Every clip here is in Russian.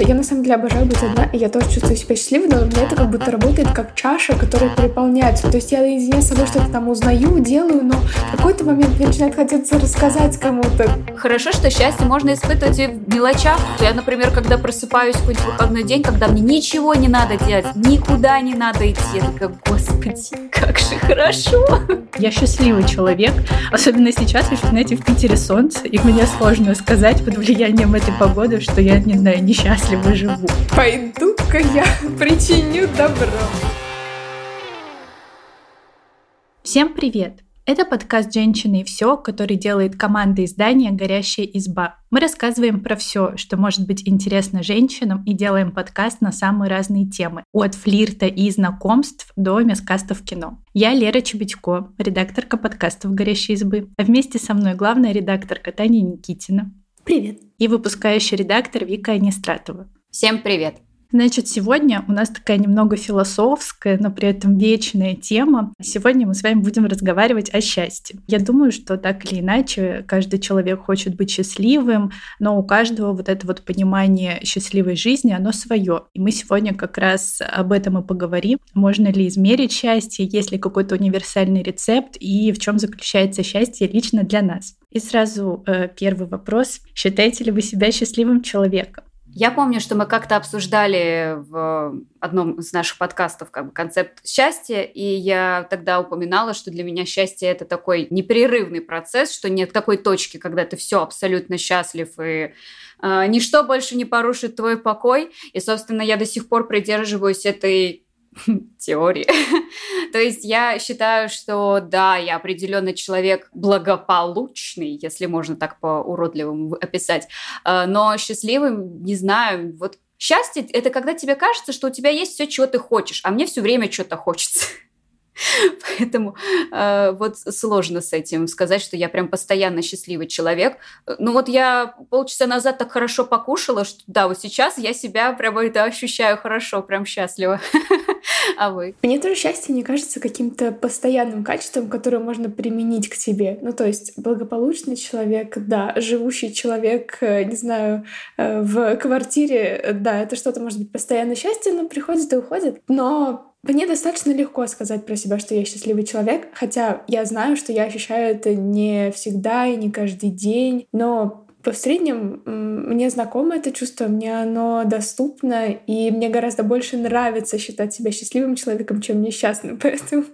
Я на самом деле обожаю быть одна, и я тоже чувствую себя счастливой, но у меня это как будто работает как чаша, которая переполняется. То есть я наедине с собой что-то там узнаю, делаю, но в какой-то момент мне начинает хотеться рассказать кому-то. Хорошо, что счастье можно испытывать и в мелочах. Я, например, когда просыпаюсь в какой-нибудь выходной день, когда мне ничего не надо делать, никуда не надо идти, я такая, господи, как же хорошо. Я счастливый человек, особенно сейчас, еще, знаете, в Питере солнце, и мне сложно сказать под влиянием этой погоды, что я, не знаю, несчастливо живу. Пойду-ка я причиню добро. Всем привет! Это подкаст «Женщины и все», который делает команда издания «Горящая изба». Мы рассказываем про все, что может быть интересно женщинам, и делаем подкаст на самые разные темы. От флирта и знакомств до мескастов кино. Я Лера Чебедько, редакторка подкастов «Горящей избы». А вместе со мной главная редакторка Таня Никитина. Привет. И выпускающий редактор Вика Анистратова. Всем привет. Значит, сегодня у нас такая немного философская, но при этом вечная тема. Сегодня мы с вами будем разговаривать о счастье. Я думаю, что так или иначе каждый человек хочет быть счастливым, но у каждого вот это вот понимание счастливой жизни, оно свое. И мы сегодня как раз об этом и поговорим. Можно ли измерить счастье, есть ли какой-то универсальный рецепт и в чем заключается счастье лично для нас. И сразу э, первый вопрос. Считаете ли вы себя счастливым человеком? Я помню, что мы как-то обсуждали в одном из наших подкастов как бы концепт счастья, и я тогда упоминала, что для меня счастье это такой непрерывный процесс, что нет такой точки, когда ты все абсолютно счастлив и э, ничто больше не порушит твой покой. И, собственно, я до сих пор придерживаюсь этой теории. То есть я считаю, что да, я определенно человек благополучный, если можно так по-уродливому описать, э, но счастливым, не знаю, вот счастье – это когда тебе кажется, что у тебя есть все, чего ты хочешь, а мне все время что-то хочется. Поэтому э, вот сложно с этим сказать, что я прям постоянно счастливый человек. Ну вот я полчаса назад так хорошо покушала, что да, вот сейчас я себя прям это ощущаю хорошо, прям счастливо. А вы? Мне тоже счастье не кажется каким-то постоянным качеством, которое можно применить к тебе. Ну, то есть благополучный человек, да, живущий человек, э, не знаю, э, в квартире, да, это что-то может быть постоянно счастье, но приходит и уходит. Но мне достаточно легко сказать про себя, что я счастливый человек, хотя я знаю, что я ощущаю это не всегда и не каждый день, но в среднем мне знакомо это чувство, мне оно доступно, и мне гораздо больше нравится считать себя счастливым человеком, чем несчастным, поэтому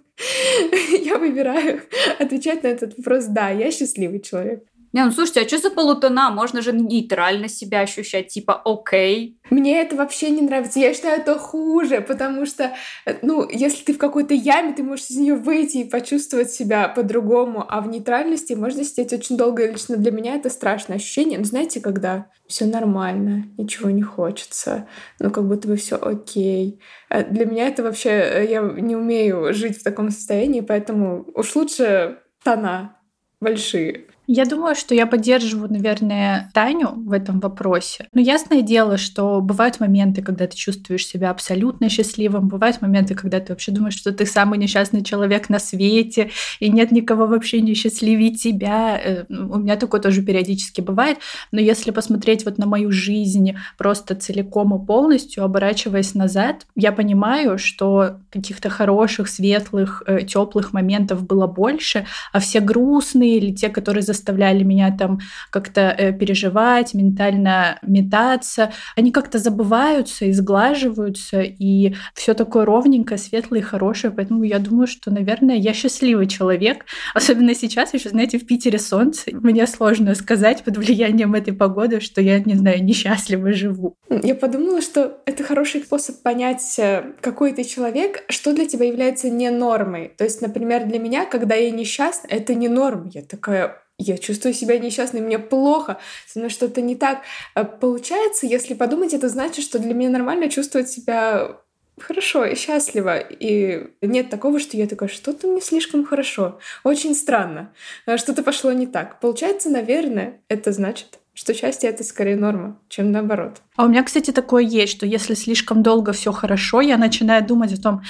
я выбираю отвечать на этот вопрос «да, я счастливый человек». Не, ну слушайте, а что за полутона? Можно же нейтрально себя ощущать, типа окей. Мне это вообще не нравится. Я считаю, это хуже, потому что, ну, если ты в какой-то яме, ты можешь из нее выйти и почувствовать себя по-другому, а в нейтральности можно сидеть очень долго. Лично для меня это страшное ощущение. Ну, знаете, когда все нормально, ничего не хочется, ну, как будто бы все окей. А для меня это вообще... Э, я не умею жить в таком состоянии, поэтому уж лучше тона большие. Я думаю, что я поддерживаю, наверное, Таню в этом вопросе. Но ясное дело, что бывают моменты, когда ты чувствуешь себя абсолютно счастливым, бывают моменты, когда ты вообще думаешь, что ты самый несчастный человек на свете, и нет никого вообще не счастливее тебя. Э, у меня такое тоже периодически бывает. Но если посмотреть вот на мою жизнь просто целиком и полностью, оборачиваясь назад, я понимаю, что каких-то хороших, светлых, э, теплых моментов было больше, а все грустные или те, которые заставляли меня там как-то э, переживать, ментально метаться, они как-то забываются и сглаживаются, и все такое ровненькое, светлое и хорошее. Поэтому я думаю, что, наверное, я счастливый человек. Особенно сейчас, еще, знаете, в Питере солнце. Мне сложно сказать под влиянием этой погоды, что я, не знаю, несчастливо живу. Я подумала, что это хороший способ понять, э, какой ты человек, что для тебя является не нормой. То есть, например, для меня, когда я несчастна, это не норм. Я такая, я чувствую себя несчастной, мне плохо, со мной что-то не так. А получается, если подумать, это значит, что для меня нормально чувствовать себя хорошо и счастливо. И нет такого, что я такая, что-то мне слишком хорошо. Очень странно. А что-то пошло не так. Получается, наверное, это значит, что счастье это скорее норма, чем наоборот. А у меня, кстати, такое есть, что если слишком долго все хорошо, я начинаю думать о том,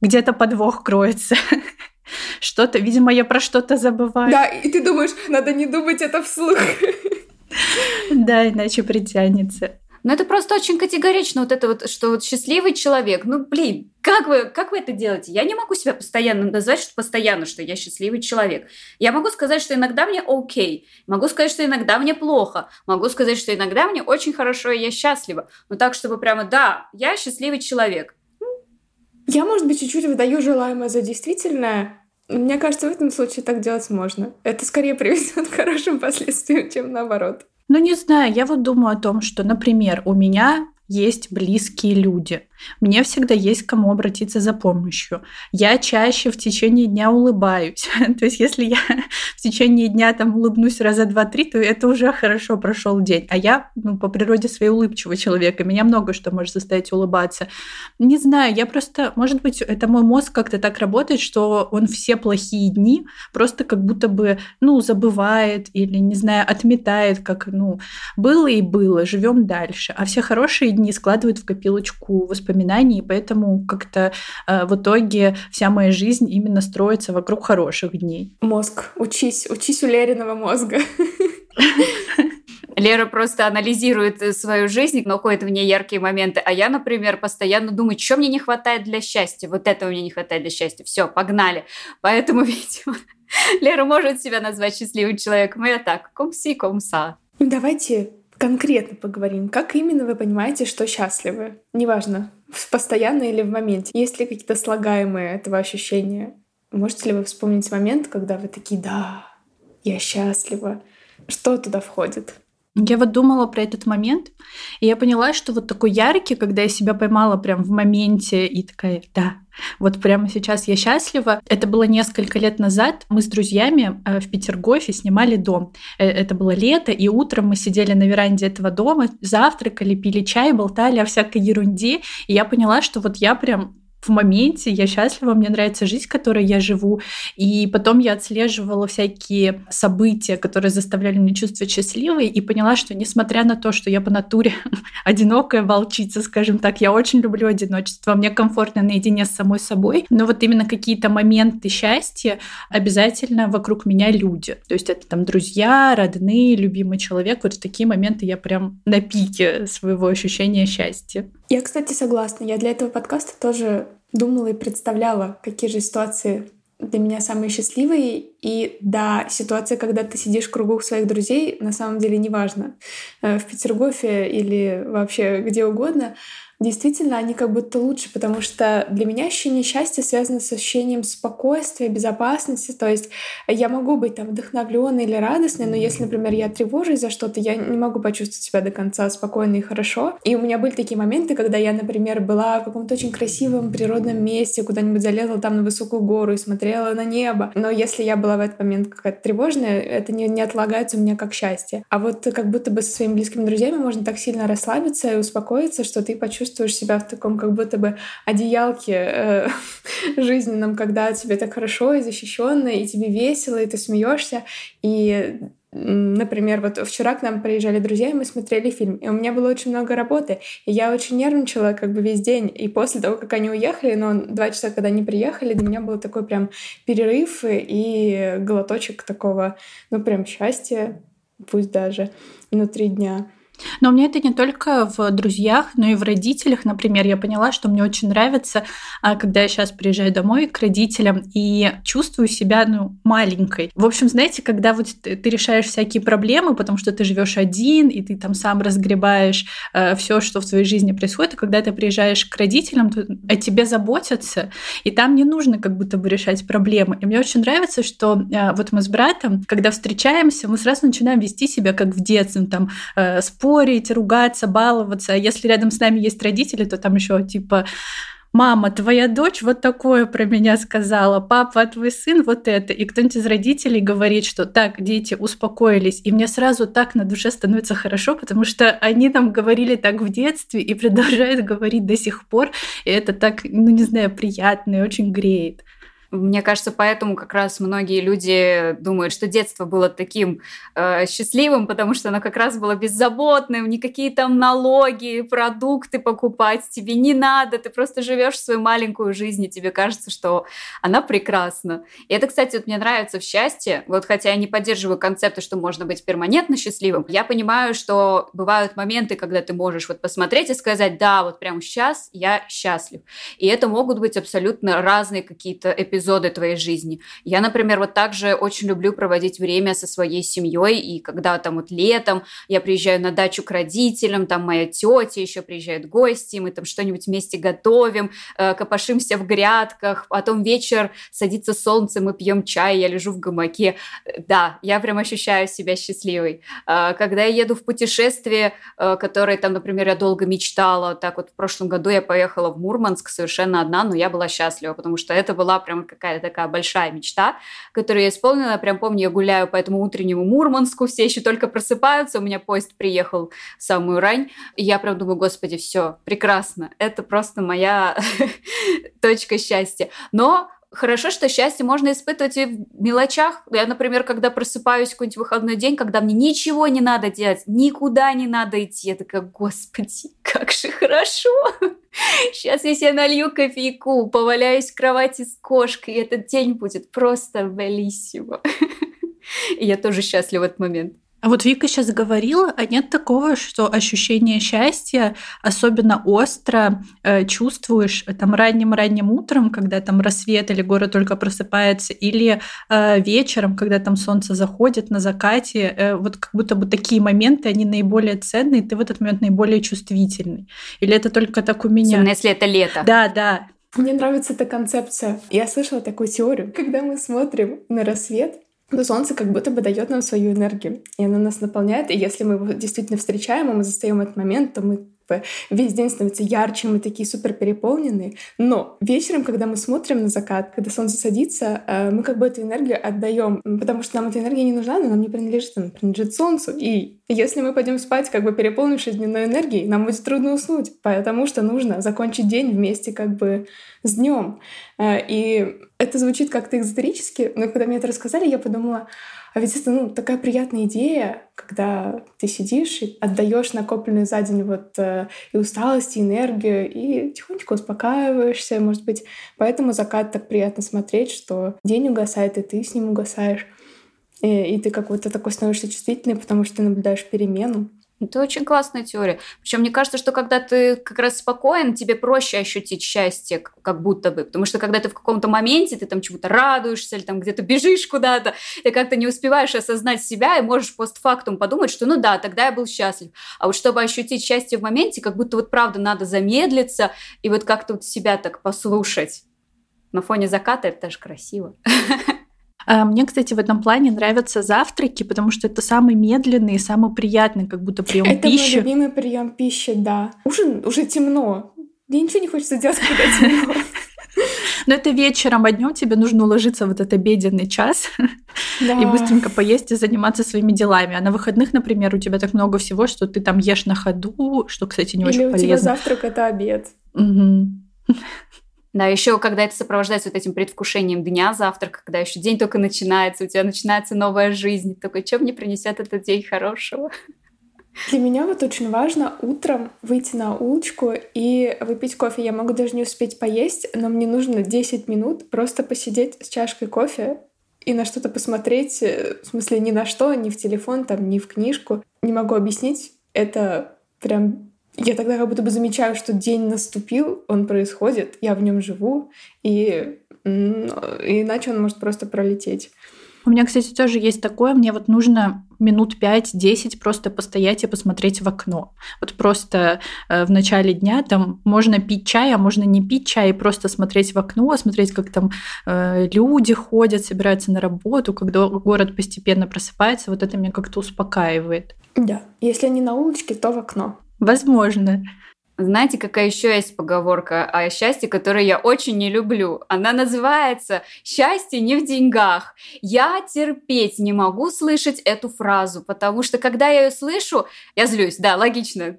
где-то подвох кроется. Что-то, видимо, я про что-то забываю. Да, и ты думаешь, надо не думать это вслух. Да, иначе притянется. Ну, это просто очень категорично, вот это вот, что вот счастливый человек, ну, блин, как вы, как вы это делаете? Я не могу себя постоянно назвать, что постоянно, что я счастливый человек. Я могу сказать, что иногда мне окей, могу сказать, что иногда мне плохо, могу сказать, что иногда мне очень хорошо, и я счастлива. Но так, чтобы прямо, да, я счастливый человек. Я, может быть, чуть-чуть выдаю желаемое за действительное. Мне кажется, в этом случае так делать можно. Это скорее приведет к хорошим последствиям, чем наоборот. Ну, не знаю, я вот думаю о том, что, например, у меня есть близкие люди. Мне всегда есть к кому обратиться за помощью. Я чаще в течение дня улыбаюсь. то есть, если я в течение дня там улыбнусь раза два-три, то это уже хорошо прошел день. А я ну, по природе своей улыбчивый человек, и меня много что может заставить улыбаться. Не знаю, я просто, может быть, это мой мозг как-то так работает, что он все плохие дни просто как будто бы, ну, забывает или, не знаю, отметает, как, ну, было и было, живем дальше. А все хорошие дни складывают в копилочку воспоминаний воспоминаний, и поэтому как-то э, в итоге вся моя жизнь именно строится вокруг хороших дней. Мозг, учись, учись у Лериного мозга. Лера просто анализирует э, свою жизнь, находит в ней яркие моменты, а я, например, постоянно думаю, что мне не хватает для счастья, вот этого мне не хватает для счастья, все, погнали. Поэтому, видимо, Лера может себя назвать счастливым человеком, и я так, комси, комса. Ну, давайте конкретно поговорим. Как именно вы понимаете, что счастливы? Неважно, постоянно или в моменте. Есть ли какие-то слагаемые этого ощущения? Можете ли вы вспомнить момент, когда вы такие, да, я счастлива? Что туда входит? Я вот думала про этот момент, и я поняла, что вот такой яркий, когда я себя поймала прям в моменте и такая, да, вот прямо сейчас я счастлива. Это было несколько лет назад. Мы с друзьями э, в Петергофе снимали дом. Э, это было лето, и утром мы сидели на веранде этого дома, завтракали, пили чай, болтали о всякой ерунде. И я поняла, что вот я прям в моменте, я счастлива, мне нравится жизнь, которой я живу. И потом я отслеживала всякие события, которые заставляли меня чувствовать счастливой, и поняла, что несмотря на то, что я по натуре одинокая волчица, скажем так, я очень люблю одиночество, мне комфортно наедине с самой собой, но вот именно какие-то моменты счастья обязательно вокруг меня люди. То есть это там друзья, родные, любимый человек. Вот в такие моменты я прям на пике своего ощущения счастья. Я, кстати, согласна. Я для этого подкаста тоже думала и представляла, какие же ситуации для меня самые счастливые. И да, ситуация, когда ты сидишь в кругу своих друзей, на самом деле не важно. Э, в Петергофе или вообще где угодно — действительно они как будто лучше, потому что для меня ощущение счастья связано с ощущением спокойствия, безопасности. То есть я могу быть там вдохновленной или радостной, но если, например, я тревожусь за что-то, я не могу почувствовать себя до конца спокойно и хорошо. И у меня были такие моменты, когда я, например, была в каком-то очень красивом природном месте, куда-нибудь залезла там на высокую гору и смотрела на небо. Но если я была в этот момент какая-то тревожная, это не, не отлагается у меня как счастье. А вот как будто бы со своими близкими друзьями можно так сильно расслабиться и успокоиться, что ты почувствуешь чувствуешь себя в таком как будто бы одеялке э, жизненном, когда тебе так хорошо и защищенно, и тебе весело, и ты смеешься. И Например, вот вчера к нам приезжали друзья, и мы смотрели фильм, и у меня было очень много работы, и я очень нервничала как бы весь день, и после того, как они уехали, но два часа, когда они приехали, для меня был такой прям перерыв и глоточек такого, ну прям счастья, пусть даже внутри дня. Но у меня это не только в друзьях, но и в родителях. Например, я поняла, что мне очень нравится, а, когда я сейчас приезжаю домой к родителям и чувствую себя ну, маленькой. В общем, знаете, когда вот ты решаешь всякие проблемы, потому что ты живешь один, и ты там сам разгребаешь э, все, что в твоей жизни происходит, и когда ты приезжаешь к родителям, то о тебе заботятся, и там не нужно как будто бы решать проблемы. И мне очень нравится, что э, вот мы с братом, когда встречаемся, мы сразу начинаем вести себя как в детстве, там, э, спорить, спорить, ругаться, баловаться. А если рядом с нами есть родители, то там еще типа мама, твоя дочь вот такое про меня сказала, папа, а твой сын вот это. И кто-нибудь из родителей говорит, что так, дети успокоились. И мне сразу так на душе становится хорошо, потому что они нам говорили так в детстве и продолжают говорить до сих пор. И это так, ну не знаю, приятно и очень греет. Мне кажется, поэтому как раз многие люди думают, что детство было таким э, счастливым, потому что оно как раз было беззаботным, никакие там налоги, продукты покупать тебе не надо, ты просто живешь свою маленькую жизнь, и тебе кажется, что она прекрасна. И это, кстати, вот мне нравится в счастье, вот хотя я не поддерживаю концепты, что можно быть перманентно счастливым, я понимаю, что бывают моменты, когда ты можешь вот посмотреть и сказать, да, вот прямо сейчас я счастлив. И это могут быть абсолютно разные какие-то эпизоды твоей жизни. Я, например, вот также очень люблю проводить время со своей семьей, и когда там вот летом я приезжаю на дачу к родителям, там моя тетя еще приезжает гости, мы там что-нибудь вместе готовим, э, копошимся в грядках, потом вечер садится солнце, мы пьем чай, я лежу в гамаке. Да, я прям ощущаю себя счастливой. Э, когда я еду в путешествие, э, которое там, например, я долго мечтала, так вот в прошлом году я поехала в Мурманск совершенно одна, но я была счастлива, потому что это была прям какая-то такая большая мечта, которую я исполнила. Прям помню, я гуляю по этому утреннему Мурманску, все еще только просыпаются, у меня поезд приехал в самую рань, и я прям думаю, господи, все, прекрасно, это просто моя точка счастья. Но Хорошо, что счастье можно испытывать и в мелочах. Я, например, когда просыпаюсь в какой-нибудь выходной день, когда мне ничего не надо делать, никуда не надо идти, я такая, господи, как же хорошо. Сейчас я себе налью кофейку, поваляюсь в кровати с кошкой, и этот день будет просто белиссимо. И я тоже счастлива в этот момент. А вот Вика сейчас говорила, а нет такого, что ощущение счастья особенно остро э, чувствуешь э, там ранним-ранним утром, когда там рассвет или город только просыпается, или э, вечером, когда там солнце заходит на закате, э, вот как будто бы такие моменты, они наиболее ценные, ты в этот момент наиболее чувствительный. Или это только так у меня? Особенно если это лето. Да, да. Мне нравится эта концепция. Я слышала такую теорию. Когда мы смотрим на рассвет, то солнце как будто бы дает нам свою энергию, и оно нас наполняет. И если мы его действительно встречаем, и мы застаем этот момент, то мы весь день становится ярче, мы такие супер переполненные. Но вечером, когда мы смотрим на закат, когда солнце садится, э, мы как бы эту энергию отдаем, потому что нам эта энергия не нужна, она нам не принадлежит, она принадлежит солнцу. И если мы пойдем спать, как бы переполнившись дневной энергией, нам будет трудно уснуть, потому что нужно закончить день вместе как бы с днем. Э, и это звучит как-то экзотерически, но когда мне это рассказали, я подумала, а ведь это ну, такая приятная идея, когда ты сидишь и отдаешь накопленную за день вот э, и усталость, и энергию, и тихонечко успокаиваешься, может быть. Поэтому закат так приятно смотреть, что день угасает, и ты с ним угасаешь. И, и ты как будто такой становишься чувствительный, потому что ты наблюдаешь перемену. Это очень классная теория. Причем мне кажется, что когда ты как раз спокоен, тебе проще ощутить счастье, как будто бы. Потому что когда ты в каком-то моменте, ты там чему-то радуешься или там где-то бежишь куда-то, ты как-то не успеваешь осознать себя и можешь постфактум подумать, что ну да, тогда я был счастлив. А вот чтобы ощутить счастье в моменте, как будто вот правда надо замедлиться и вот как-то вот себя так послушать. На фоне заката это даже красиво. А, мне, кстати, в этом плане нравятся завтраки, потому что это самый медленный и самый приятный, как будто прием это пищи. Это мой любимый прием пищи, да. Ужин уже темно. Мне ничего не хочется делать, когда темно. Но это вечером, а днем тебе нужно уложиться в этот обеденный час да. и быстренько поесть и заниматься своими делами. А на выходных, например, у тебя так много всего, что ты там ешь на ходу, что, кстати, не Или очень у полезно. У тебя завтрак — это обед. Угу. Да, еще когда это сопровождается вот этим предвкушением дня, завтрака, когда еще день только начинается, у тебя начинается новая жизнь. Такой, что мне принесет этот день хорошего? Для меня вот очень важно утром выйти на улочку и выпить кофе. Я могу даже не успеть поесть, но мне нужно 10 минут просто посидеть с чашкой кофе и на что-то посмотреть, э, в смысле ни на что, ни в телефон, там, ни в книжку. Не могу объяснить, это прям я тогда как будто бы замечаю, что день наступил, он происходит, я в нем живу, и, и иначе он может просто пролететь. У меня, кстати, тоже есть такое. Мне вот нужно минут 5-10 просто постоять и посмотреть в окно. Вот просто э, в начале дня там можно пить чай, а можно не пить чай, и просто смотреть в окно, смотреть, как там э, люди ходят, собираются на работу, когда город постепенно просыпается. Вот это меня как-то успокаивает. Да. Если не на улочке, то в окно. Возможно. Знаете, какая еще есть поговорка о счастье, которую я очень не люблю? Она называется «Счастье не в деньгах». Я терпеть не могу слышать эту фразу, потому что когда я ее слышу, я злюсь, да, логично.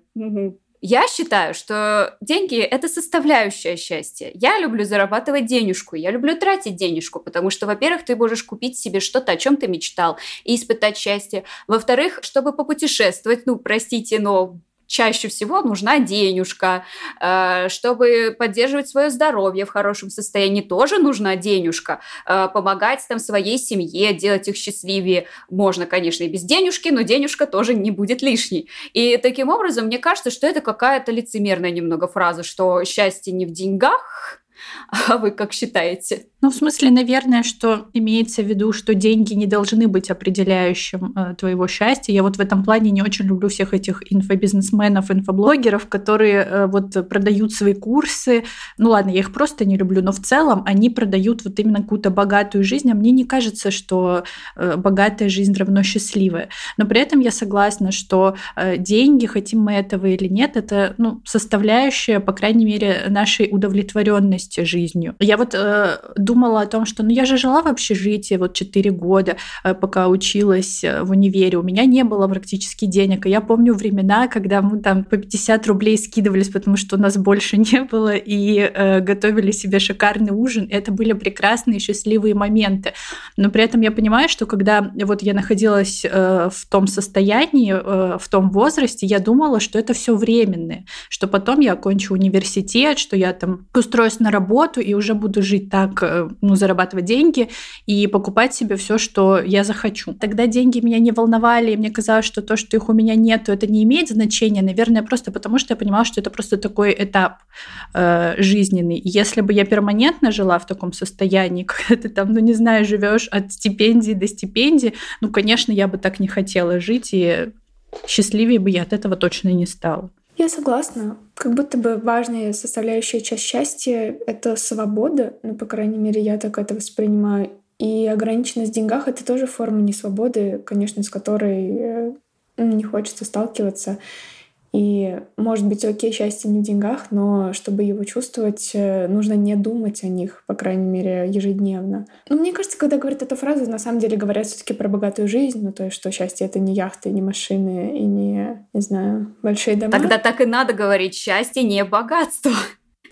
Я считаю, что деньги – это составляющая счастья. Я люблю зарабатывать денежку, я люблю тратить денежку, потому что, во-первых, ты можешь купить себе что-то, о чем ты мечтал, и испытать счастье. Во-вторых, чтобы попутешествовать, ну, простите, но чаще всего нужна денежка. Э, чтобы поддерживать свое здоровье в хорошем состоянии, тоже нужна денежка. Э, помогать там своей семье, делать их счастливее. Можно, конечно, и без денежки, но денежка тоже не будет лишней. И таким образом, мне кажется, что это какая-то лицемерная немного фраза, что счастье не в деньгах, а вы как считаете? Ну, в смысле, наверное, что имеется в виду, что деньги не должны быть определяющим э, твоего счастья. Я вот в этом плане не очень люблю всех этих инфобизнесменов, инфоблогеров, которые э, вот продают свои курсы. Ну ладно, я их просто не люблю, но в целом они продают вот именно какую-то богатую жизнь, а мне не кажется, что э, богатая жизнь равно счастливая. Но при этом я согласна, что э, деньги, хотим мы этого или нет, это ну, составляющая, по крайней мере, нашей удовлетворенности жизнью. Я вот э, думала о том, что ну я же жила в общежитии вот 4 года, э, пока училась э, в универе. У меня не было практически денег. И я помню времена, когда мы там по 50 рублей скидывались, потому что у нас больше не было, и э, готовили себе шикарный ужин. Это были прекрасные, счастливые моменты. Но при этом я понимаю, что когда вот я находилась э, в том состоянии, э, в том возрасте, я думала, что это все временное, что потом я окончу университет, что я там устроюсь на работу и уже буду жить так, э, ну, зарабатывать деньги и покупать себе все, что я захочу. Тогда деньги меня не волновали, и мне казалось, что то, что их у меня нет, это не имеет значения, наверное, просто потому, что я понимала, что это просто такой этап э, жизненный. Если бы я перманентно жила в таком состоянии, когда ты там, ну, не знаю, живешь от стипендии до стипендии, ну, конечно, я бы так не хотела жить, и счастливее бы я от этого точно не стала. Я согласна. Как будто бы важная составляющая часть счастья — это свобода. Ну, по крайней мере, я так это воспринимаю. И ограниченность в деньгах — это тоже форма несвободы, конечно, с которой э, не хочется сталкиваться. И, может быть, окей, счастье не в деньгах, но чтобы его чувствовать, э, нужно не думать о них, по крайней мере, ежедневно. Но мне кажется, когда говорят эту фразу, на самом деле говорят все таки про богатую жизнь, ну то есть, что счастье — это не яхты, не машины и не, не знаю, большие дома. Тогда так и надо говорить, счастье не богатство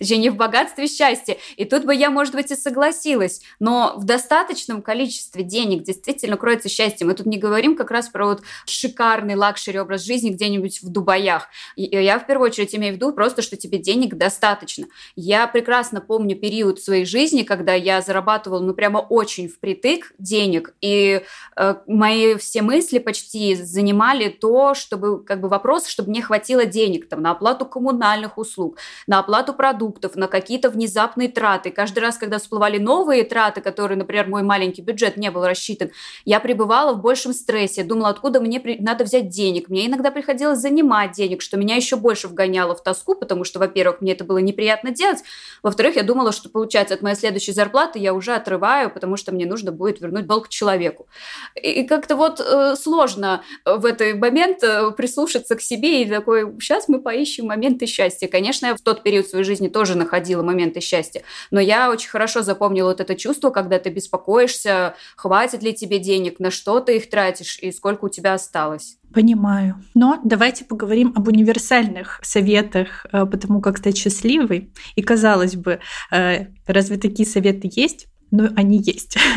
точнее, не в богатстве счастья. И тут бы я, может быть, и согласилась. Но в достаточном количестве денег действительно кроется счастье. Мы тут не говорим как раз про вот шикарный luxury образ жизни где-нибудь в Дубаях. И я в первую очередь имею в виду просто, что тебе денег достаточно. Я прекрасно помню период своей жизни, когда я зарабатывала, ну, прямо очень впритык денег, и э, мои все мысли почти занимали то, чтобы, как бы, вопрос, чтобы мне хватило денег там, на оплату коммунальных услуг, на оплату продуктов, продуктов, на какие-то внезапные траты. Каждый раз, когда всплывали новые траты, которые, например, мой маленький бюджет не был рассчитан, я пребывала в большем стрессе, думала, откуда мне при... надо взять денег. Мне иногда приходилось занимать денег, что меня еще больше вгоняло в тоску, потому что, во-первых, мне это было неприятно делать, во-вторых, я думала, что, получается, от моей следующей зарплаты я уже отрываю, потому что мне нужно будет вернуть долг человеку. И как-то вот э, сложно в этот момент э, прислушаться к себе и такой, сейчас мы поищем моменты счастья. Конечно, я в тот период своей жизни тоже тоже находила моменты счастья. Но я очень хорошо запомнила вот это чувство, когда ты беспокоишься, хватит ли тебе денег, на что ты их тратишь и сколько у тебя осталось. Понимаю. Но давайте поговорим об универсальных советах э, по тому, как стать счастливой. И казалось бы, э, разве такие советы есть? Ну, они есть.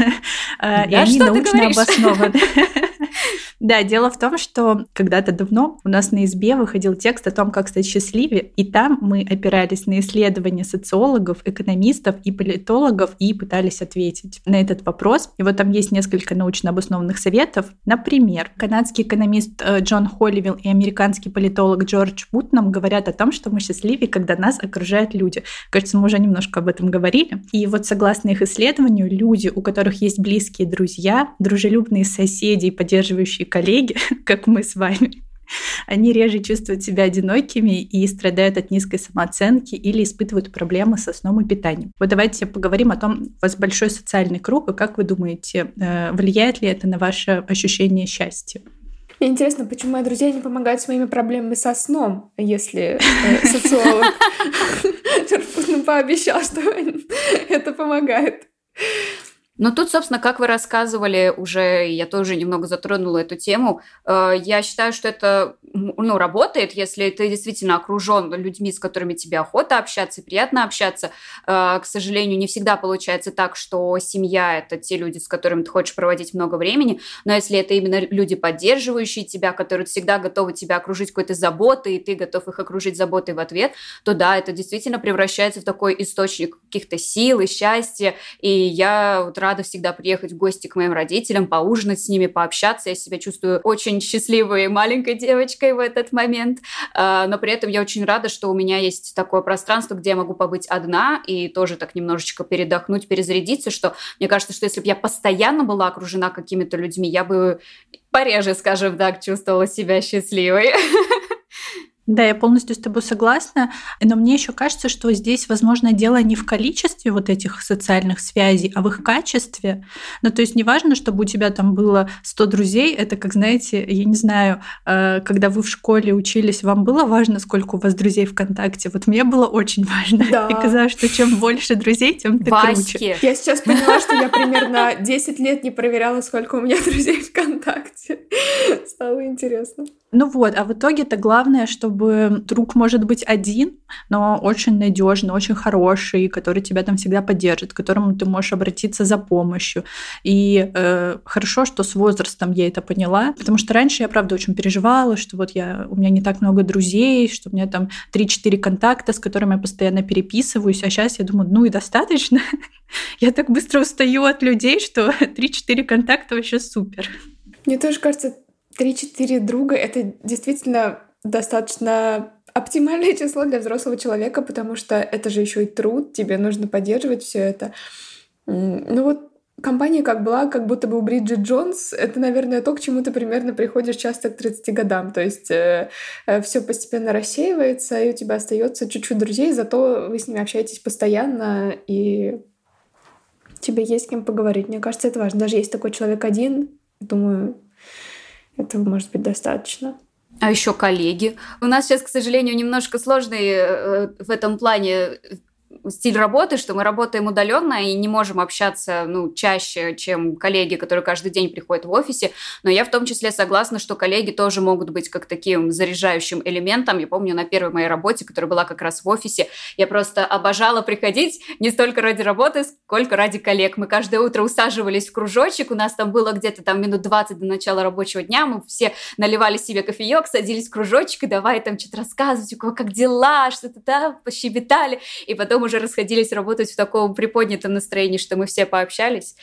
Э, и они научно обоснованы. Да, дело в том, что когда-то давно у нас на избе выходил текст о том, как стать счастливее, и там мы опирались на исследования социологов, экономистов и политологов и пытались ответить на этот вопрос. И вот там есть несколько научно обоснованных советов. Например, канадский экономист э, Джон Холливилл и американский политолог Джордж Путнам говорят о том, что мы счастливее, когда нас окружают люди. Кажется, мы уже немножко об этом говорили. И вот согласно их исследованию, люди, у которых есть близкие друзья, дружелюбные соседи и поддерживающие и коллеги, как мы с вами, они реже чувствуют себя одинокими и страдают от низкой самооценки или испытывают проблемы со сном и питанием. Вот давайте поговорим о том, у вас большой социальный круг, и как вы думаете, э, влияет ли это на ваше ощущение счастья? Мне интересно, почему мои друзья не помогают с моими проблемами со сном, если э, социолог пообещал, что это помогает. Ну тут, собственно, как вы рассказывали, уже я тоже немного затронула эту тему. Э, я считаю, что это ну, работает, если ты действительно окружен людьми, с которыми тебе охота общаться приятно общаться. Э, к сожалению, не всегда получается так, что семья – это те люди, с которыми ты хочешь проводить много времени, но если это именно люди, поддерживающие тебя, которые всегда готовы тебя окружить какой-то заботой, и ты готов их окружить заботой в ответ, то да, это действительно превращается в такой источник каких-то сил и счастья. И я вот рада всегда приехать в гости к моим родителям, поужинать с ними, пообщаться. Я себя чувствую очень счастливой маленькой девочкой в этот момент. А, но при этом я очень рада, что у меня есть такое пространство, где я могу побыть одна и тоже так немножечко передохнуть, перезарядиться, что мне кажется, что если бы я постоянно была окружена какими-то людьми, я бы пореже, скажем так, чувствовала себя счастливой. Да, я полностью с тобой согласна, но мне еще кажется, что здесь, возможно, дело не в количестве вот этих социальных связей, а в их качестве. Ну, то есть неважно, чтобы у тебя там было 100 друзей, это как, знаете, я не знаю, э, когда вы в школе учились, вам было важно, сколько у вас друзей ВКонтакте? Вот мне было очень важно. Да. И казалось, что чем больше друзей, тем ты Васьки. круче. Я сейчас поняла, что я примерно 10 лет не проверяла, сколько у меня друзей ВКонтакте. Стало интересно. Ну вот, а в итоге-то главное, чтобы друг может быть один, но очень надежный, очень хороший, который тебя там всегда поддержит, к которому ты можешь обратиться за помощью. И э, хорошо, что с возрастом я это поняла, потому что раньше я, правда, очень переживала, что вот я, у меня не так много друзей, что у меня там 3-4 контакта, с которыми я постоянно переписываюсь, а сейчас я думаю, ну и достаточно. Я так быстро устаю от людей, что 3-4 контакта вообще супер. Мне тоже кажется, 3-4 друга — это действительно достаточно оптимальное число для взрослого человека, потому что это же еще и труд, тебе нужно поддерживать все это. Ну вот компания как была, как будто бы у Бриджит Джонс, это, наверное, то, к чему ты примерно приходишь часто к 30 годам. То есть э, э, все постепенно рассеивается, и у тебя остается чуть-чуть друзей, зато вы с ними общаетесь постоянно, и тебе есть с кем поговорить. Мне кажется, это важно. Даже есть такой человек один, думаю, этого может быть достаточно. А еще коллеги. У нас сейчас, к сожалению, немножко сложный э, в этом плане стиль работы, что мы работаем удаленно и не можем общаться ну, чаще, чем коллеги, которые каждый день приходят в офисе. Но я в том числе согласна, что коллеги тоже могут быть как таким заряжающим элементом. Я помню на первой моей работе, которая была как раз в офисе, я просто обожала приходить не столько ради работы, сколько ради коллег. Мы каждое утро усаживались в кружочек, у нас там было где-то там минут 20 до начала рабочего дня, мы все наливали себе кофеек, садились в кружочек и давай там что-то рассказывать, у кого как дела, что-то там, пощебетали, и потом уже расходились работать в таком приподнятом настроении, что мы все пообщались.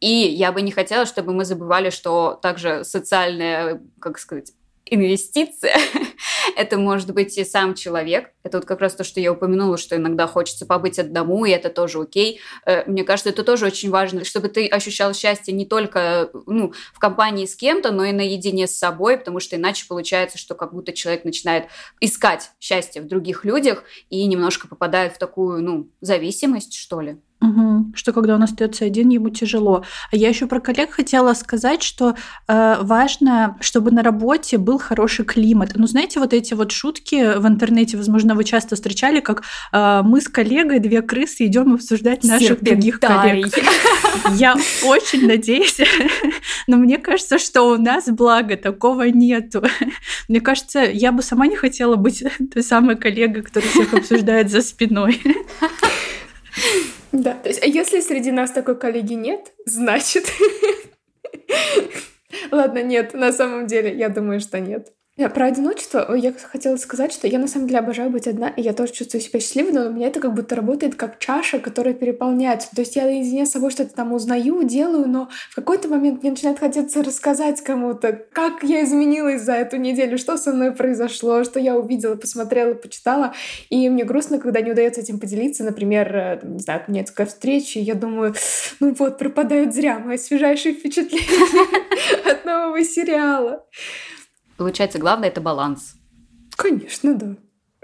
И я бы не хотела, чтобы мы забывали, что также социальная, как сказать, инвестиция это может быть и сам человек. Это вот как раз то, что я упомянула, что иногда хочется побыть одному, и это тоже окей. Э, мне кажется, это тоже очень важно, чтобы ты ощущал счастье не только ну, в компании с кем-то, но и наедине с собой, потому что иначе получается, что как будто человек начинает искать счастье в других людях и немножко попадает в такую, ну, зависимость, что ли. Угу. Что когда он остается один, ему тяжело. А я еще про коллег хотела сказать, что э, важно, чтобы на работе был хороший климат. Ну, знаете, вот эти вот шутки в интернете, возможно, вы часто встречали, как э, мы с коллегой, две крысы, идем обсуждать наших Серпентарий. других коллег. Я очень надеюсь, но мне кажется, что у нас, благо, такого нету. Мне кажется, я бы сама не хотела быть той самой коллегой, которая всех обсуждает за спиной. Да, то есть, а если среди нас такой коллеги нет, значит... Ладно, нет, на самом деле, я думаю, что нет. Про одиночество я хотела сказать, что я на самом деле обожаю быть одна, и я тоже чувствую себя счастливой, но у меня это как будто работает как чаша, которая переполняется. То есть я наедине с собой что-то там узнаю, делаю, но в какой-то момент мне начинает хотеться рассказать кому-то, как я изменилась за эту неделю, что со мной произошло, что я увидела, посмотрела, почитала. И мне грустно, когда не удается этим поделиться. Например, э, не знаю, отменяется какая встреча, и я думаю, ну вот, пропадают зря мои свежайшие впечатления от нового сериала. Получается, главное это баланс. Конечно, да.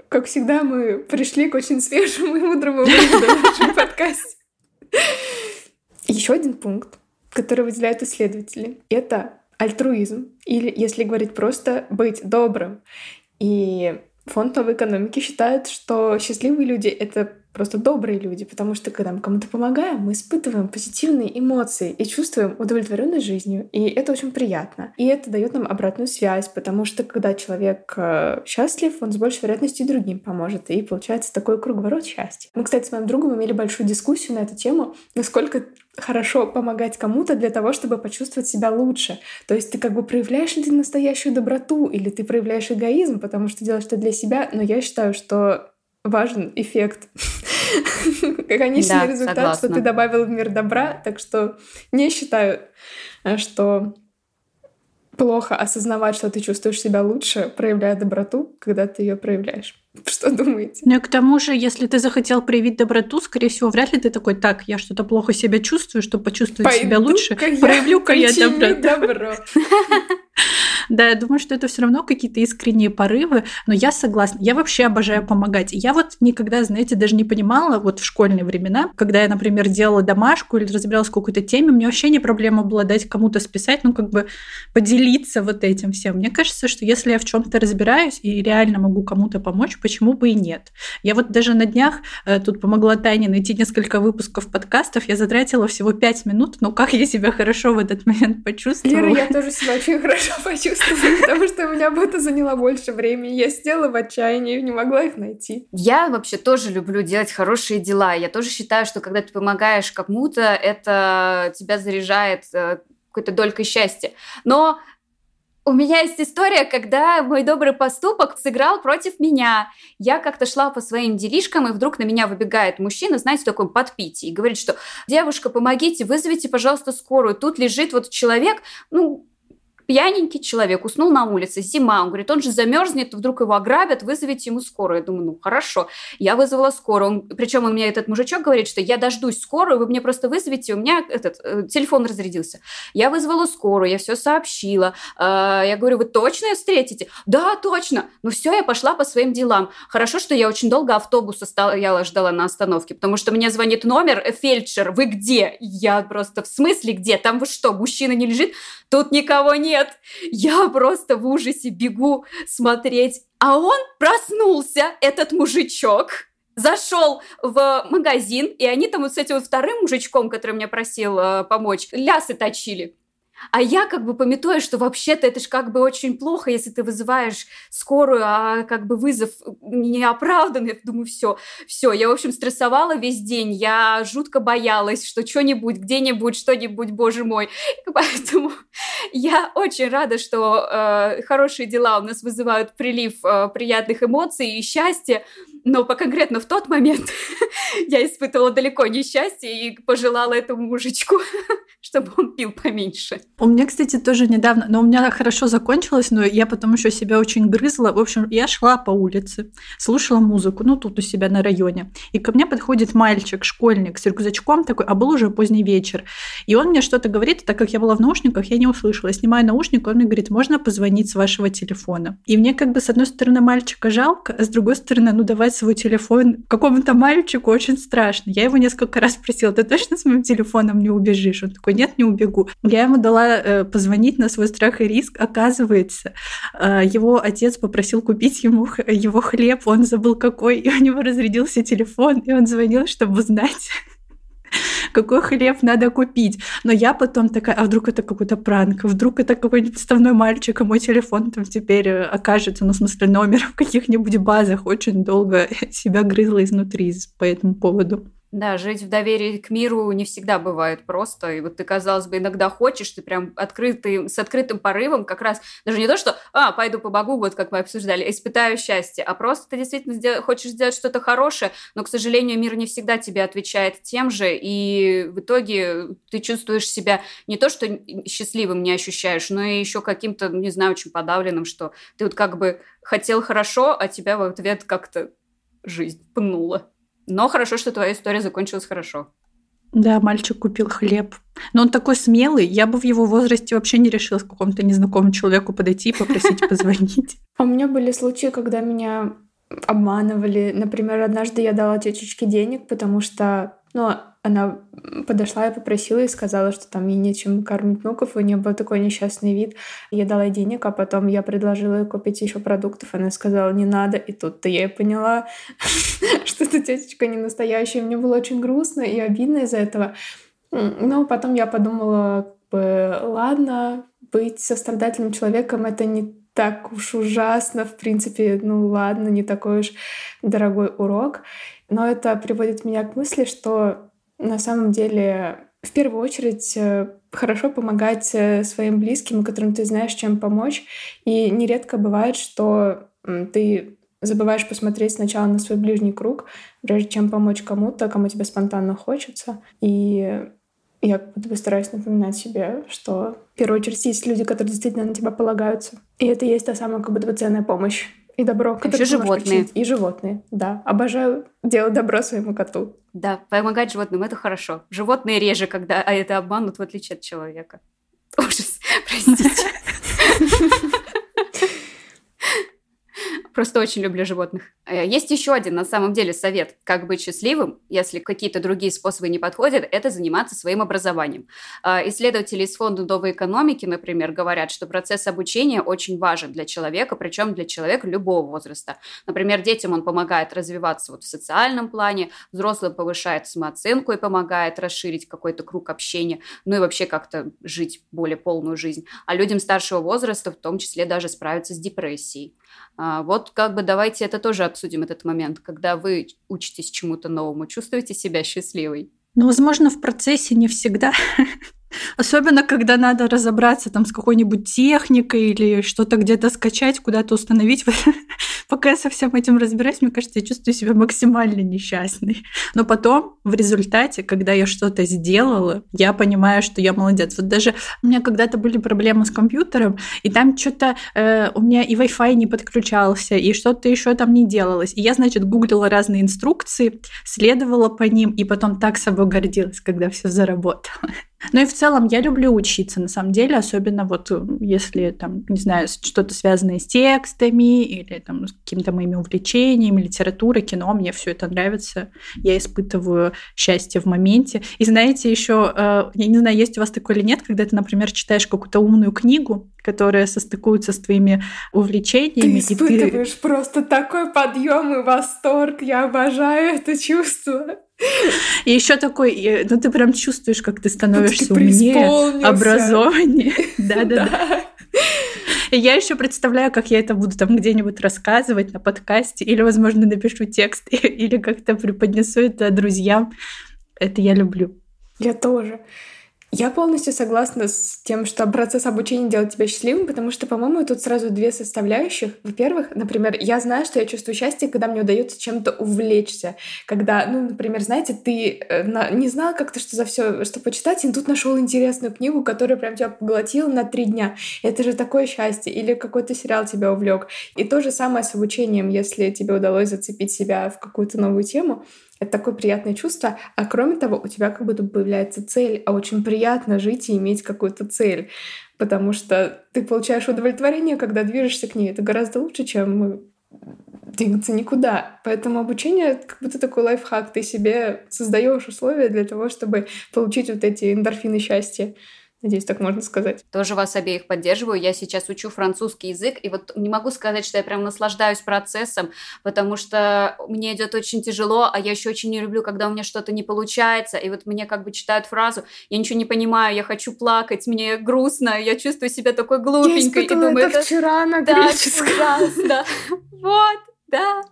Как всегда, мы пришли к очень свежему и мудрому выводу подкасте. Еще один пункт, который выделяют исследователи, это альтруизм, или, если говорить просто, быть добрым. И Фонд новой экономики считает, что счастливые люди — это просто добрые люди, потому что когда мы кому-то помогаем, мы испытываем позитивные эмоции и чувствуем удовлетворенность жизнью, и это очень приятно. И это дает нам обратную связь, потому что когда человек э, счастлив, он с большей вероятностью другим поможет, и получается такой круговорот счастья. Мы, кстати, с моим другом имели большую дискуссию на эту тему, насколько хорошо помогать кому-то для того, чтобы почувствовать себя лучше. То есть ты как бы проявляешь ли ты настоящую доброту или ты проявляешь эгоизм, потому что делаешь это для себя. Но я считаю, что важен эффект. Конечный да, результат, согласна. что ты добавил в мир добра. Так что не считаю, э, что плохо осознавать, что ты чувствуешь себя лучше, проявляя доброту, когда ты ее проявляешь. Что думаете? Ну и к тому же, если ты захотел проявить доброту, скорее всего, вряд ли ты такой, так, я что-то плохо себя чувствую, чтобы почувствовать Пойду себя лучше, проявлю-ка я доброту. добро. Да, я думаю, что это все равно какие-то искренние порывы, но я согласна. Я вообще обожаю помогать. Я вот никогда, знаете, даже не понимала вот в школьные времена, когда я, например, делала домашку или разбиралась в какой-то теме, мне вообще не проблема было дать кому-то списать, ну, как бы поделиться вот этим всем. Мне кажется, что если я в чем-то разбираюсь и реально могу кому-то помочь, почему бы и нет? Я вот даже на днях э, тут помогла Тане найти несколько выпусков подкастов, я затратила всего пять минут, но как я себя хорошо в этот момент почувствовала. Лера, я тоже себя очень хорошо почувствовала потому что у меня бы это заняло больше времени. Я сидела в отчаянии не могла их найти. Я вообще тоже люблю делать хорошие дела. Я тоже считаю, что когда ты помогаешь кому-то, это тебя заряжает э, какой-то долькой счастья. Но у меня есть история, когда мой добрый поступок сыграл против меня. Я как-то шла по своим делишкам, и вдруг на меня выбегает мужчина, знаете, такой подпитие, и говорит, что «Девушка, помогите, вызовите, пожалуйста, скорую. Тут лежит вот человек, ну, пьяненький человек уснул на улице, зима, он говорит, он же замерзнет, вдруг его ограбят, вызовите ему скорую. Я думаю, ну хорошо. Я вызвала скорую. Он, причем у меня этот мужичок говорит, что я дождусь скорую, вы мне просто вызовите, у меня этот э, телефон разрядился. Я вызвала скорую, я все сообщила. Э, я говорю, вы точно встретите? Да, точно. Ну все, я пошла по своим делам. Хорошо, что я очень долго автобуса стояла, ждала на остановке, потому что мне звонит номер, э, фельдшер, вы где? Я просто, в смысле где? Там вы что, мужчина не лежит? Тут никого нет нет, я просто в ужасе бегу смотреть. А он проснулся, этот мужичок, зашел в магазин, и они там вот с этим вот вторым мужичком, который меня просил э, помочь, лясы точили. А я как бы пометую, что вообще-то это же как бы очень плохо, если ты вызываешь скорую, а как бы вызов неоправданный. Я думаю, все, все. Я, в общем, стрессовала весь день. Я жутко боялась, что что-нибудь, где-нибудь, что-нибудь, боже мой. Поэтому я очень рада, что э, хорошие дела у нас вызывают прилив э, приятных эмоций и счастья. Но по конкретно в тот момент я испытывала далеко не счастье и пожелала этому мужичку, чтобы он пил поменьше. У меня, кстати, тоже недавно, но у меня хорошо закончилось, но я потом еще себя очень грызла. В общем, я шла по улице, слушала музыку, ну тут у себя на районе. И ко мне подходит мальчик, школьник с рюкзачком такой, а был уже поздний вечер. И он мне что-то говорит, так как я была в наушниках, я не услышала. Я снимаю наушник, он мне говорит, можно позвонить с вашего телефона. И мне как бы с одной стороны мальчика жалко, а с другой стороны, ну давать свой телефон какому-то мальчику очень страшно. Я его несколько раз просила, ты точно с моим телефоном не убежишь? Он такой, нет, не убегу. Я ему дала э, позвонить на свой страх и риск. Оказывается, э, его отец попросил купить ему его хлеб, он забыл какой, и у него разрядился телефон, и он звонил, чтобы узнать, какой хлеб надо купить. Но я потом такая, а вдруг это какой-то пранк, вдруг это какой-нибудь подставной мальчик, а мой телефон там теперь э, окажется, ну, в смысле, номер в каких-нибудь базах. Очень долго себя грызла изнутри по этому поводу. Да, жить в доверии к миру не всегда бывает просто. И вот ты, казалось бы, иногда хочешь, ты прям открытый, с открытым порывом как раз, даже не то, что, а, пойду побогу, вот как мы обсуждали, испытаю счастье, а просто ты действительно сдел- хочешь сделать что-то хорошее, но, к сожалению, мир не всегда тебе отвечает тем же, и в итоге ты чувствуешь себя не то, что счастливым не ощущаешь, но и еще каким-то, не знаю, очень подавленным, что ты вот как бы хотел хорошо, а тебя в ответ как-то жизнь пнула. Но хорошо, что твоя история закончилась хорошо. Да, мальчик купил хлеб. Но он такой смелый, я бы в его возрасте вообще не решилась к какому-то незнакомому человеку подойти и попросить позвонить. А у меня были случаи, когда меня обманывали. Например, однажды я дала тетечке денег, потому что Но она подошла и попросила и сказала, что там ей нечем кормить внуков, у нее был такой несчастный вид. Я дала ей денег, а потом я предложила ей купить еще продуктов. Она сказала, не надо. И тут-то я и поняла, что эта тетечка не настоящая. Мне было очень грустно и обидно из-за этого. Но потом я подумала, ладно, быть сострадательным человеком — это не так уж ужасно, в принципе, ну ладно, не такой уж дорогой урок. Но это приводит меня к мысли, что на самом деле в первую очередь э, хорошо помогать э, своим близким, которым ты знаешь, чем помочь. И нередко бывает, что ты забываешь посмотреть сначала на свой ближний круг, прежде чем помочь кому-то, кому тебе спонтанно хочется. И я как будто напоминать себе, что первую очередь есть люди, которые действительно на тебя полагаются. И это есть та самая как бы ценная помощь и добро. Еще животные. И животные, да. Обожаю делать добро своему коту. Да, помогать животным — это хорошо. Животные реже, когда а это обманут, в отличие от человека. Ужас, простите. Просто очень люблю животных. Э, есть еще один, на самом деле, совет, как быть счастливым, если какие-то другие способы не подходят, это заниматься своим образованием. Э, исследователи из Фонда новой экономики, например, говорят, что процесс обучения очень важен для человека, причем для человека любого возраста. Например, детям он помогает развиваться вот в социальном плане, взрослым повышает самооценку и помогает расширить какой-то круг общения, ну и вообще как-то жить более полную жизнь. А людям старшего возраста в том числе даже справиться с депрессией. А, вот как бы давайте это тоже обсудим, этот момент, когда вы учитесь чему-то новому, чувствуете себя счастливой? Ну, возможно, в процессе не всегда. Особенно, когда надо разобраться там с какой-нибудь техникой или что-то где-то скачать, куда-то установить. Пока я со всем этим разбираюсь, мне кажется, я чувствую себя максимально несчастной. Но потом, в результате, когда я что-то сделала, я понимаю, что я молодец. Вот даже у меня когда-то были проблемы с компьютером, и там что-то э, у меня и Wi-Fi не подключался, и что-то еще там не делалось. И я, значит, гуглила разные инструкции, следовала по ним, и потом так собой гордилась, когда все заработало. Ну и в целом я люблю учиться, на самом деле, особенно вот э, если там, не знаю, что-то связанное с текстами или там с какими-то моими увлечениями, литературой, кино, мне все это нравится. Я испытываю счастье в моменте. И знаете, еще, э, я не знаю, есть у вас такое или нет, когда ты, например, читаешь какую-то умную книгу, которая состыкуется с твоими увлечениями. Ты испытываешь ты... просто такой подъем и восторг. Я обожаю это чувство. И еще такой, ну ты прям чувствуешь, как ты становишься ты умнее, образованнее. Да-да-да. Я еще представляю, как я это буду там где-нибудь рассказывать на подкасте, или, возможно, напишу текст, или как-то преподнесу это друзьям. Это я люблю. Я тоже. Я полностью согласна с тем, что процесс обучения делает тебя счастливым, потому что, по-моему, тут сразу две составляющих. Во-первых, например, я знаю, что я чувствую счастье, когда мне удается чем-то увлечься. Когда, ну, например, знаете, ты э, не знал как-то, что за все, что почитать, и тут нашел интересную книгу, которая прям тебя поглотила на три дня. Это же такое счастье. Или какой-то сериал тебя увлек. И то же самое с обучением, если тебе удалось зацепить себя в какую-то новую тему, это такое приятное чувство. А кроме того, у тебя как будто появляется цель, а очень приятно жить и иметь какую-то цель. Потому что ты получаешь удовлетворение, когда движешься к ней. Это гораздо лучше, чем двигаться никуда. Поэтому обучение как будто такой лайфхак. Ты себе создаешь условия для того, чтобы получить вот эти эндорфины счастья. Надеюсь, так можно сказать. Тоже вас обеих поддерживаю. Я сейчас учу французский язык, и вот не могу сказать, что я прям наслаждаюсь процессом, потому что мне идет очень тяжело, а я еще очень не люблю, когда у меня что-то не получается, и вот мне как бы читают фразу, я ничего не понимаю, я хочу плакать, мне грустно, я чувствую себя такой глупенькой. Я и думаю, это, это вчера на да, греческом. ужасно. Вот, да.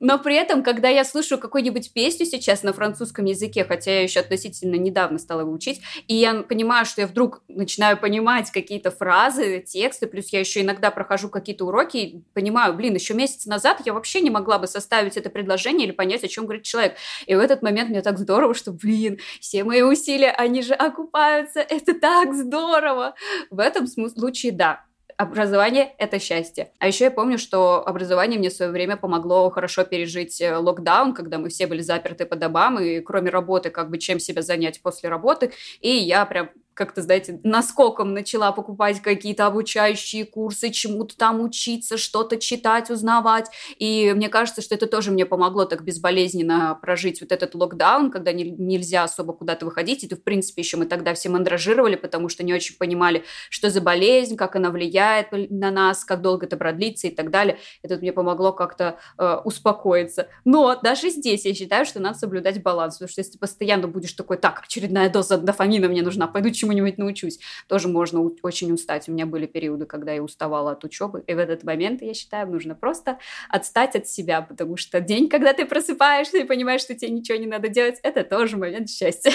Но при этом, когда я слушаю какую-нибудь песню сейчас на французском языке, хотя я еще относительно недавно стала его учить, и я понимаю, что я вдруг начинаю понимать какие-то фразы, тексты, плюс я еще иногда прохожу какие-то уроки и понимаю, блин, еще месяц назад я вообще не могла бы составить это предложение или понять, о чем говорит человек. И в этот момент мне так здорово, что, блин, все мои усилия, они же окупаются, это так здорово. В этом случае, да, образование — это счастье. А еще я помню, что образование мне в свое время помогло хорошо пережить э, локдаун, когда мы все были заперты по домам, и кроме работы, как бы чем себя занять после работы. И я прям как-то, знаете, наскоком начала покупать какие-то обучающие курсы, чему-то там учиться, что-то читать, узнавать. И мне кажется, что это тоже мне помогло так безболезненно прожить вот этот локдаун, когда не, нельзя особо куда-то выходить. И, в принципе, еще мы тогда все мандражировали, потому что не очень понимали, что за болезнь, как она влияет на нас, как долго это продлится и так далее. Это мне помогло как-то э, успокоиться. Но даже здесь я считаю, что надо соблюдать баланс, потому что если ты постоянно будешь такой, так, очередная доза дофамина мне нужна, пойду чему-нибудь научусь, тоже можно очень устать. У меня были периоды, когда я уставала от учебы, и в этот момент, я считаю, нужно просто отстать от себя, потому что день, когда ты просыпаешься и понимаешь, что тебе ничего не надо делать, это тоже момент счастья.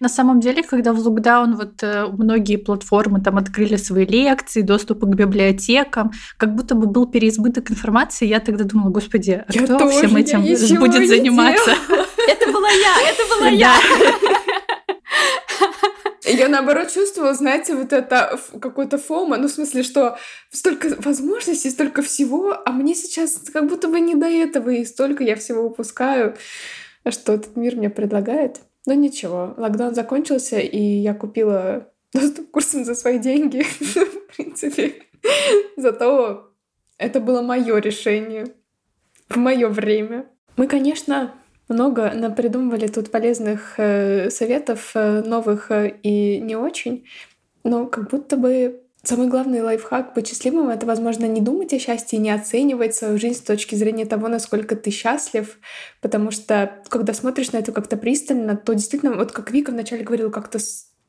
На самом деле, когда в локдаун вот э, многие платформы там открыли свои лекции, доступы к библиотекам, как будто бы был переизбыток информации, я тогда думала, господи, а я кто тоже, всем этим будет заниматься? Это была я, это была я. Я наоборот чувствовала, знаете, вот это какой-то фома, ну, в смысле, что столько возможностей, столько всего, а мне сейчас как будто бы не до этого, и столько я всего упускаю, что этот мир мне предлагает. Но ничего, локдаун закончился, и я купила доступ к курсам за свои деньги, в принципе. Зато это было мое решение в мое время. Мы, конечно, много придумывали тут полезных э, советов, э, новых э, и не очень, но как будто бы Самый главный лайфхак быть счастливым — это, возможно, не думать о счастье и не оценивать свою жизнь с точки зрения того, насколько ты счастлив, потому что, когда смотришь на это как-то пристально, то действительно, вот как Вика вначале говорила, как-то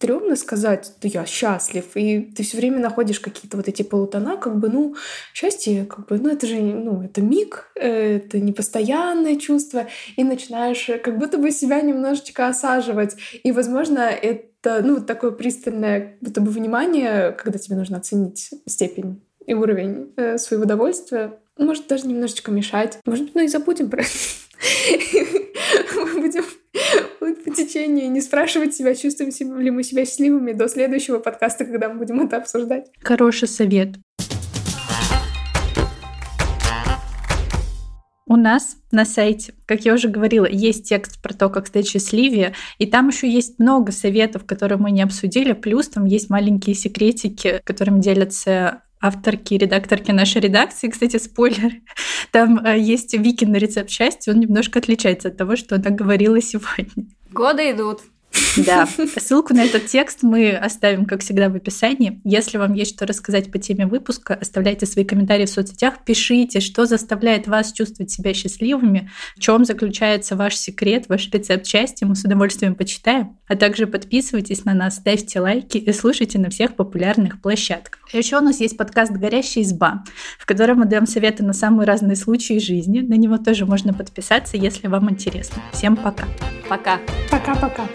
стрёмно сказать, да я счастлив, и ты все время находишь какие-то вот эти полутона, как бы, ну, счастье, как бы, ну, это же, ну, это миг, э, это непостоянное чувство, и начинаешь как будто бы себя немножечко осаживать, и, возможно, это, ну, вот такое пристальное будто бы внимание, когда тебе нужно оценить степень и уровень э, своего удовольствия, может даже немножечко мешать. Может ну и забудем про это. Мы будем по течению не спрашивать себя, чувствуем ли мы себя счастливыми до следующего подкаста, когда мы будем это обсуждать. Хороший совет. У нас на сайте, как я уже говорила, есть текст про то, как стать счастливее, и там еще есть много советов, которые мы не обсудили, плюс там есть маленькие секретики, которыми делятся авторки редакторки нашей редакции. Кстати, спойлер, там э, есть Викин рецепт счастья, он немножко отличается от того, что она говорила сегодня. Годы идут. Да, ссылку на этот текст мы оставим, как всегда, в описании. Если вам есть что рассказать по теме выпуска, оставляйте свои комментарии в соцсетях, пишите, что заставляет вас чувствовать себя счастливыми, в чем заключается ваш секрет, ваш рецепт счастья, мы с удовольствием почитаем. А также подписывайтесь на нас, ставьте лайки и слушайте на всех популярных площадках. Еще у нас есть подкаст «Горящая изба», в котором мы даем советы на самые разные случаи жизни. На него тоже можно подписаться, если вам интересно. Всем пока. Пока. Пока-пока.